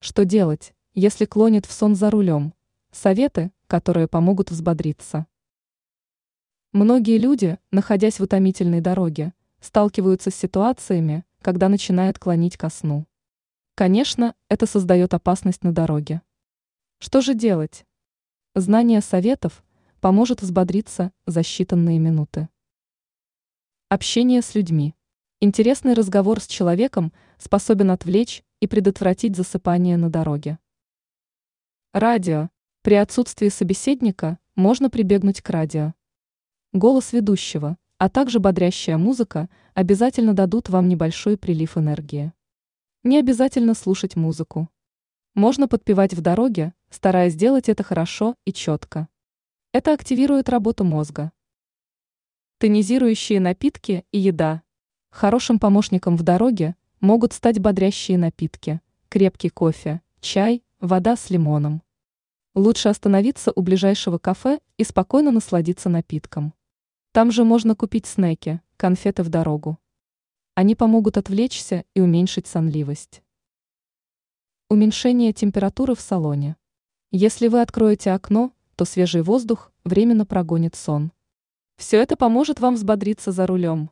Что делать, если клонит в сон за рулем? Советы, которые помогут взбодриться. Многие люди, находясь в утомительной дороге, сталкиваются с ситуациями, когда начинает клонить ко сну. Конечно, это создает опасность на дороге. Что же делать? Знание советов поможет взбодриться за считанные минуты. Общение с людьми. Интересный разговор с человеком способен отвлечь и предотвратить засыпание на дороге. Радио. При отсутствии собеседника можно прибегнуть к радио. Голос ведущего, а также бодрящая музыка обязательно дадут вам небольшой прилив энергии. Не обязательно слушать музыку. Можно подпевать в дороге, стараясь сделать это хорошо и четко. Это активирует работу мозга. Тонизирующие напитки и еда. Хорошим помощником в дороге могут стать бодрящие напитки, крепкий кофе, чай, вода с лимоном. Лучше остановиться у ближайшего кафе и спокойно насладиться напитком. Там же можно купить снеки, конфеты в дорогу. Они помогут отвлечься и уменьшить сонливость. Уменьшение температуры в салоне. Если вы откроете окно, то свежий воздух временно прогонит сон. Все это поможет вам взбодриться за рулем.